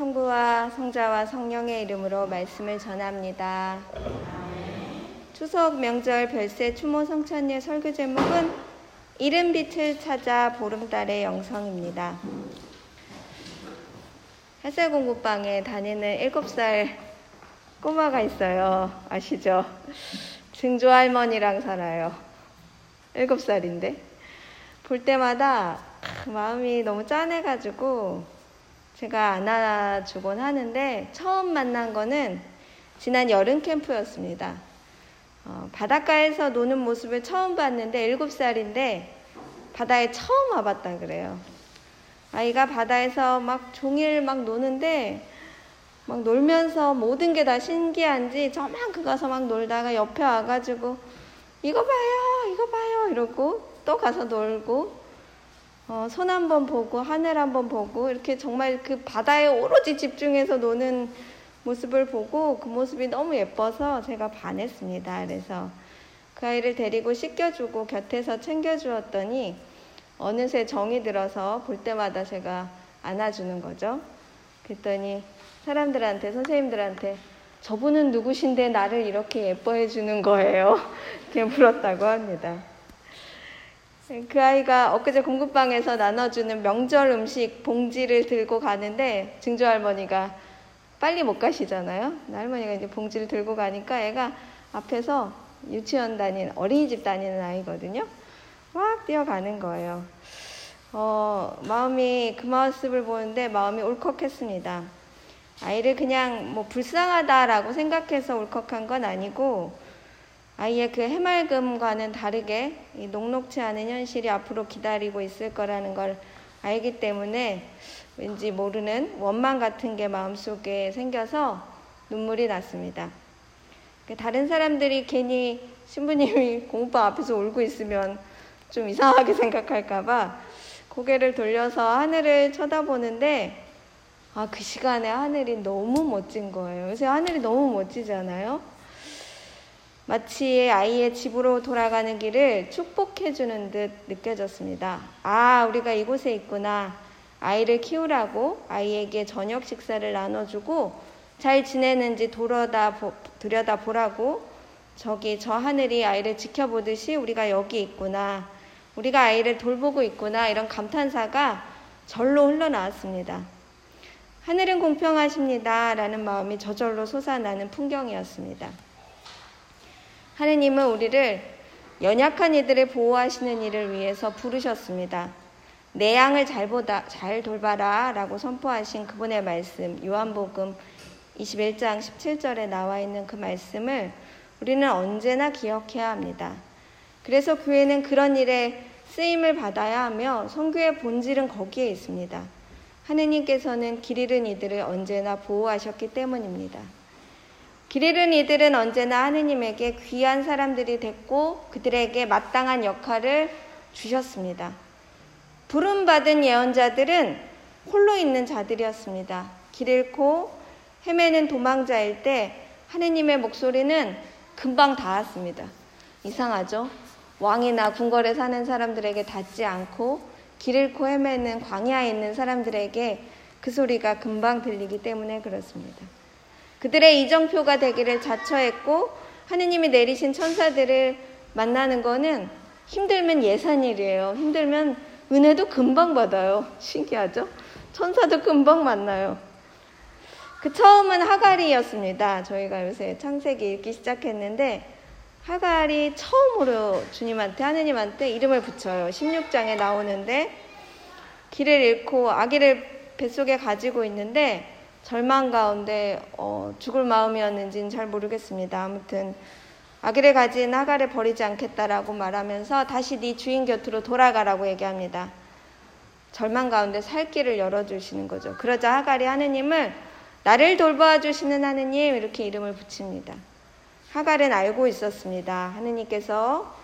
성부와 성자와 성령의 이름으로 말씀을 전합니다. 추석 명절 별세 추모 성찬예 설교 제목은 이른 빛을 찾아 보름달의 영성입니다. 햇살 공부방에 다니는 7살 꼬마가 있어요. 아시죠? 증조 할머니랑 살아요. 7살인데. 볼 때마다 마음이 너무 짠해가지고 제가 안아주곤 하는데 처음 만난 거는 지난 여름 캠프였습니다. 어, 바닷가에서 노는 모습을 처음 봤는데 7살인데 바다에 처음 와봤다 그래요. 아이가 바다에서 막 종일 막 노는데 막 놀면서 모든 게 다 신기한지 저만큼 가서 막 놀다가 옆에 와가지고 이거 봐요, 이거 봐요 이러고 또 가서 놀고 어, 손 한번 보고 하늘 한번 보고 이렇게 정말 그 바다에 오로지 집중해서 노는 모습을 보고 그 모습이 너무 예뻐서 제가 반했습니다. 그래서 그 아이를 데리고 씻겨주고 곁에서 챙겨주었더니 어느새 정이 들어서 볼 때마다 제가 안아주는 거죠. 그랬더니 사람들한테, 선생님들한테 저분은 누구신데 나를 이렇게 예뻐해 주는 거예요. 이렇게 물었다고 합니다. 그 아이가 엊그제 공급방에서 나눠주는 명절 음식 봉지를 들고 가는데 증조 할머니가 빨리 못 가시잖아요. 할머니가 이제 봉지를 들고 가니까 애가 앞에서 유치원 다니는 어린이집 다니는 아이거든요. 막 뛰어가는 거예요. 어, 마음이 그 모습을 보는데 마음이 울컥했습니다. 아이를 그냥 뭐 불쌍하다라고 생각해서 울컥한 건 아니고 아이의 그 해맑음과는 다르게 이 녹록치 않은 현실이 앞으로 기다리고 있을 거라는 걸 알기 때문에 왠지 모르는 원망 같은 게 마음속에 생겨서 눈물이 났습니다. 그 다른 사람들이 괜히 신부님이 공부방 앞에서 울고 있으면 좀 이상하게 생각할까봐 고개를 돌려서 하늘을 쳐다보는데 아, 그 시간에 하늘이 너무 멋진 거예요. 요새 하늘이 너무 멋지잖아요. 마치 아이의 집으로 돌아가는 길을 축복해주는 듯 느껴졌습니다. 아, 우리가 이곳에 있구나. 아이를 키우라고 아이에게 저녁 식사를 나눠주고 잘 지내는지 돌아다 들여다 보라고 저기 저 하늘이 아이를 지켜보듯이 우리가 여기 있구나. 우리가 아이를 돌보고 있구나. 이런 감탄사가 절로 흘러나왔습니다. 하늘은 공평하십니다. 라는 마음이 저절로 솟아나는 풍경이었습니다. 하느님은 우리를 연약한 이들을 보호하시는 일을 위해서 부르셨습니다. 내 양을 잘 보다, 잘 돌봐라 라고 선포하신 그분의 말씀, 요한복음 21장 17절에 나와 있는 그 말씀을 우리는 언제나 기억해야 합니다. 그래서 교회는 그런 일에 쓰임을 받아야 하며 성교의 본질은 거기에 있습니다. 하느님께서는 길 잃은 이들을 언제나 보호하셨기 때문입니다. 길 잃은 이들은 언제나 하느님에게 귀한 사람들이 됐고 그들에게 마땅한 역할을 주셨습니다. 부름받은 예언자들은 홀로 있는 자들이었습니다. 길 잃고 헤매는 도망자일 때 하느님의 목소리는 금방 닿았습니다. 이상하죠? 왕이나 궁궐에 사는 사람들에게 닿지 않고 길 잃고 헤매는 광야에 있는 사람들에게 그 소리가 금방 들리기 때문에 그렇습니다. 그들의 이정표가 되기를 자처했고 하느님이 내리신 천사들을 만나는 거는 힘들면 예산일이에요. 힘들면 은혜도 금방 받아요. 신기하죠? 천사도 금방 만나요. 그 처음은 하갈이었습니다. 저희가 요새 창세기 읽기 시작했는데 하갈이 처음으로 주님한테 하느님한테 이름을 붙여요. 16장에 나오는데 길을 잃고 아기를 뱃속에 가지고 있는데 절망 가운데 어, 죽을 마음이었는지는 잘 모르겠습니다. 아무튼 아기를 가진 하갈을 버리지 않겠다라고 말하면서 다시 네 주인 곁으로 돌아가라고 얘기합니다. 절망 가운데 살 길을 열어주시는 거죠. 그러자 하갈이 하느님을 나를 돌보아 주시는 하느님 이렇게 이름을 붙입니다. 하갈은 알고 있었습니다. 하느님께서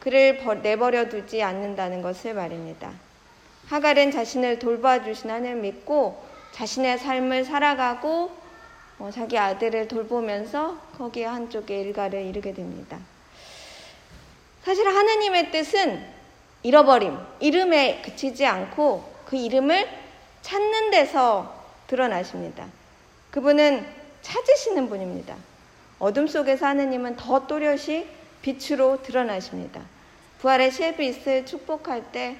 그를 내버려 두지 않는다는 것을 말입니다. 하갈은 자신을 돌봐 주신 하나님을 믿고 자신의 삶을 살아가고 어, 자기 아들을 돌보면서 거기에 한쪽에 일가를 이루게 됩니다. 사실 하느님의 뜻은 잃어버림, 이름에 그치지 않고 그 이름을 찾는 데서 드러나십니다. 그분은 찾으시는 분입니다. 어둠 속에서 하느님은 더 또렷이 빛으로 드러나십니다. 부활의 셰비스를 축복할 때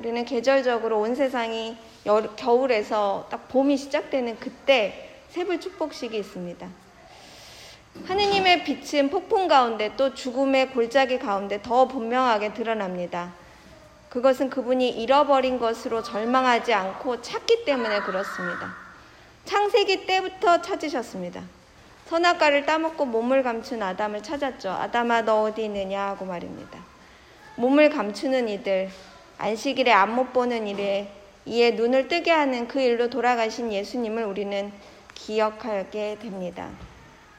우리는 계절적으로 온 세상이 여, 겨울에서 딱 봄이 시작되는 그때 세불 축복식이 있습니다. 하느님의 빛은 폭풍 가운데 또 죽음의 골짜기 가운데 더 분명하게 드러납니다. 그것은 그분이 잃어버린 것으로 절망하지 않고 찾기 때문에 그렇습니다. 창세기 때부터 찾으셨습니다. 선악과를 따먹고 몸을 감춘 아담을 찾았죠. 아담아 너 어디 있느냐 하고 말입니다. 몸을 감추는 이들, 안식일에 안 못 보는 일에 이에 눈을 뜨게 하는 그 일로 돌아가신 예수님을 우리는 기억하게 됩니다.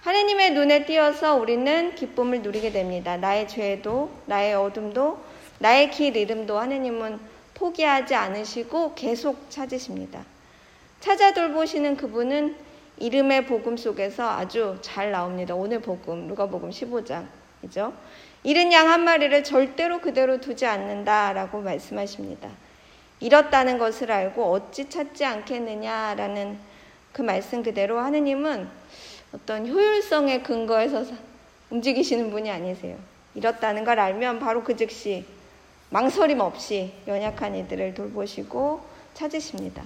하느님의 눈에 띄어서 우리는 기쁨을 누리게 됩니다. 나의 죄도, 나의 어둠도, 나의 길 이름도 하느님은 포기하지 않으시고 계속 찾으십니다. 찾아 돌보시는 그분은 이름의 복음 속에서 아주 잘 나옵니다. 오늘 복음, 누가 복음 15장이죠. 잃은 양 한 마리를 절대로 그대로 두지 않는다라고 말씀하십니다. 잃었다는 것을 알고 어찌 찾지 않겠느냐라는 그 말씀 그대로 하느님은 어떤 효율성의 근거에서 움직이시는 분이 아니세요. 잃었다는 걸 알면 바로 그 즉시 망설임 없이 연약한 이들을 돌보시고 찾으십니다.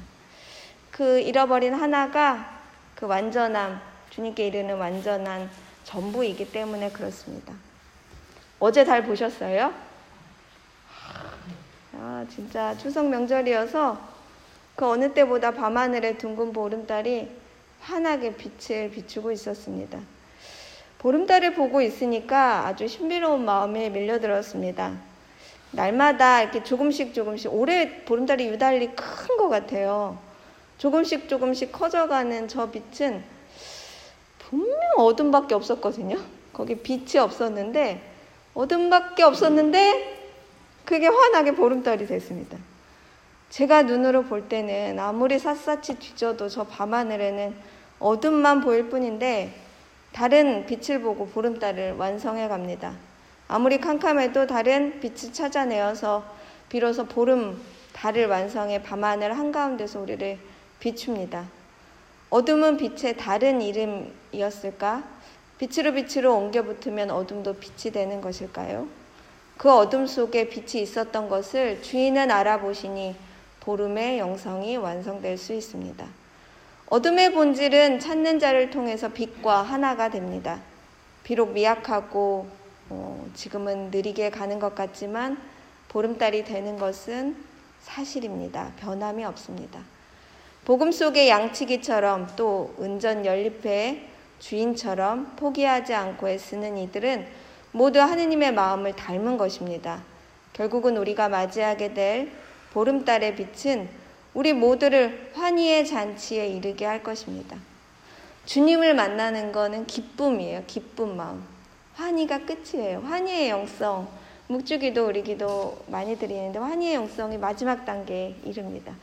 그 잃어버린 하나가 그 완전함, 주님께 이르는 완전한 전부이기 때문에 그렇습니다. 어제 달 보셨어요? 아, 진짜 추석 명절이어서 그 어느 때보다 밤하늘의 둥근 보름달이 환하게 빛을 비추고 있었습니다. 보름달을 보고 있으니까 아주 신비로운 마음에 밀려들었습니다. 날마다 이렇게 조금씩 조금씩 올해 보름달이 유달리 큰 것 같아요. 조금씩 조금씩 커져가는 저 빛은 분명 어둠밖에 없었거든요. 거기 빛이 없었는데 어둠밖에 없었는데 그게 환하게 보름달이 됐습니다. 제가 눈으로 볼 때는 아무리 샅샅이 뒤져도 저 밤하늘에는 어둠만 보일 뿐인데 다른 빛을 보고 보름달을 완성해 갑니다. 아무리 캄캄해도 다른 빛을 찾아내어서 비로소 보름 달을 완성해 밤하늘 한가운데서 우리를 비춥니다. 어둠은 빛의 다른 이름이었을까? 빛으로 빛으로 옮겨 붙으면 어둠도 빛이 되는 것일까요? 그 어둠 속에 빛이 있었던 것을 주인은 알아보시니 보름의 영성이 완성될 수 있습니다. 어둠의 본질은 찾는 자를 통해서 빛과 하나가 됩니다. 비록 미약하고 어, 지금은 느리게 가는 것 같지만 보름달이 되는 것은 사실입니다. 변함이 없습니다. 복음 속의 양치기처럼 또 은전 연립회의 주인처럼 포기하지 않고 애쓰는 이들은 모두 하느님의 마음을 닮은 것입니다. 결국은 우리가 맞이하게 될 보름달의 빛은 우리 모두를 환희의 잔치에 이르게 할 것입니다. 주님을 만나는 것은 기쁨이에요. 기쁜 마음. 환희가 끝이에요. 환희의 영성. 묵주기도 우리 기도 많이 드리는데 환희의 영성이 마지막 단계에 이릅니다.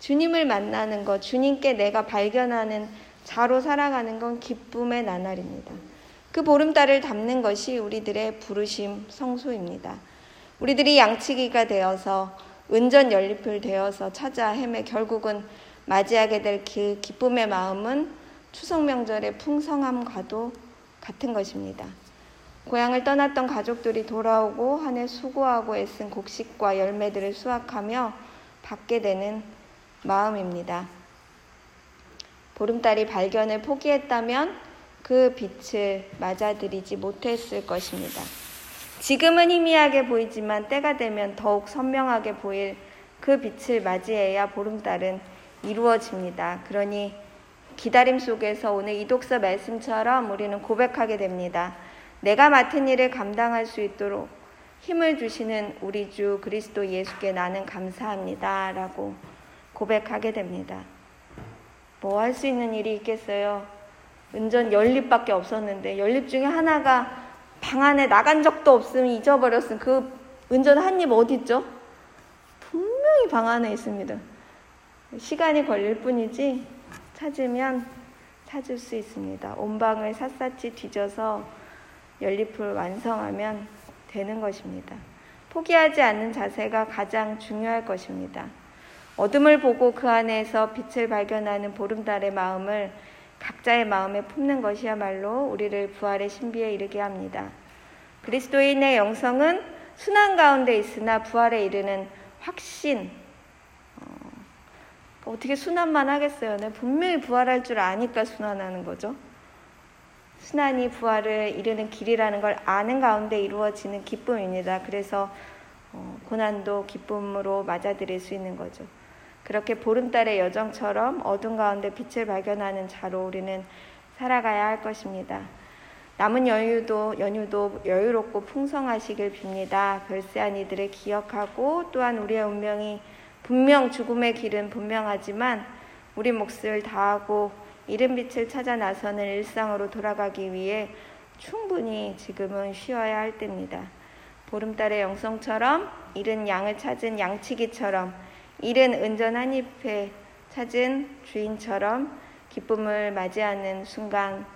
주님을 만나는 것, 주님께 내가 발견하는 자로 살아가는 건 기쁨의 나날입니다. 그 보름달을 담는 것이 우리들의 부르심 성소입니다. 우리들이 양치기가 되어서 은전 연립을 되어서 찾아 헤매 결국은 맞이하게 될 그 기쁨의 마음은 추석 명절의 풍성함과도 같은 것입니다. 고향을 떠났던 가족들이 돌아오고 한 해 수고하고 애쓴 곡식과 열매들을 수확하며 받게 되는 마음입니다. 보름달이 발견을 포기했다면 그 빛을 맞아들이지 못했을 것입니다. 지금은 희미하게 보이지만 때가 되면 더욱 선명하게 보일 그 빛을 맞이해야 보름달은 이루어집니다. 그러니 기다림 속에서 오늘 이독서 말씀처럼 우리는 고백하게 됩니다. 내가 맡은 일을 감당할 수 있도록 힘을 주시는 우리 주 그리스도 예수께 나는 감사합니다. 라고 고백하게 됩니다. 뭐 할 수 있는 일이 있겠어요? 은전 연립밖에 없었는데 연립 중에 하나가 방 안에 나간 적도 없으면 잊어버렸음. 그 은전 한 입 어디 있죠? 분명히 방 안에 있습니다. 시간이 걸릴 뿐이지 찾으면 찾을 수 있습니다. 온 방을 샅샅이 뒤져서 연립을 완성하면 되는 것입니다. 포기하지 않는 자세가 가장 중요할 것입니다. 어둠을 보고 그 안에서 빛을 발견하는 보름달의 마음을 각자의 마음에 품는 것이야말로 우리를 부활의 신비에 이르게 합니다. 그리스도인의 영성은 순환 가운데 있으나 부활에 이르는 확신. 어, 어떻게 순환만 하겠어요? 네, 분명히 부활할 줄 아니까 순환하는 거죠. 순환이 부활을 이르는 길이라는 걸 아는 가운데 이루어지는 기쁨입니다. 그래서 어, 고난도 기쁨으로 맞아들일 수 있는 거죠. 그렇게 보름달의 여정처럼 어둠 가운데 빛을 발견하는 자로 우리는 살아가야 할 것입니다. 남은 연휴도 연휴도 여유롭고 풍성하시길 빕니다. 별세한 이들을 기억하고 또한 우리의 운명이 분명 죽음의 길은 분명하지만 우리 몫을 다하고 이른 빛을 찾아 나서는 일상으로 돌아가기 위해 충분히 지금은 쉬어야 할 때입니다. 보름달의 영성처럼 이른 양을 찾은 양치기처럼 이른 은전 한 잎에 찾은 주인처럼 기쁨을 맞이하는 순간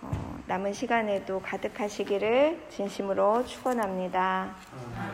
어, 남은 시간에도 가득하시기를 진심으로 축원합니다. 아멘.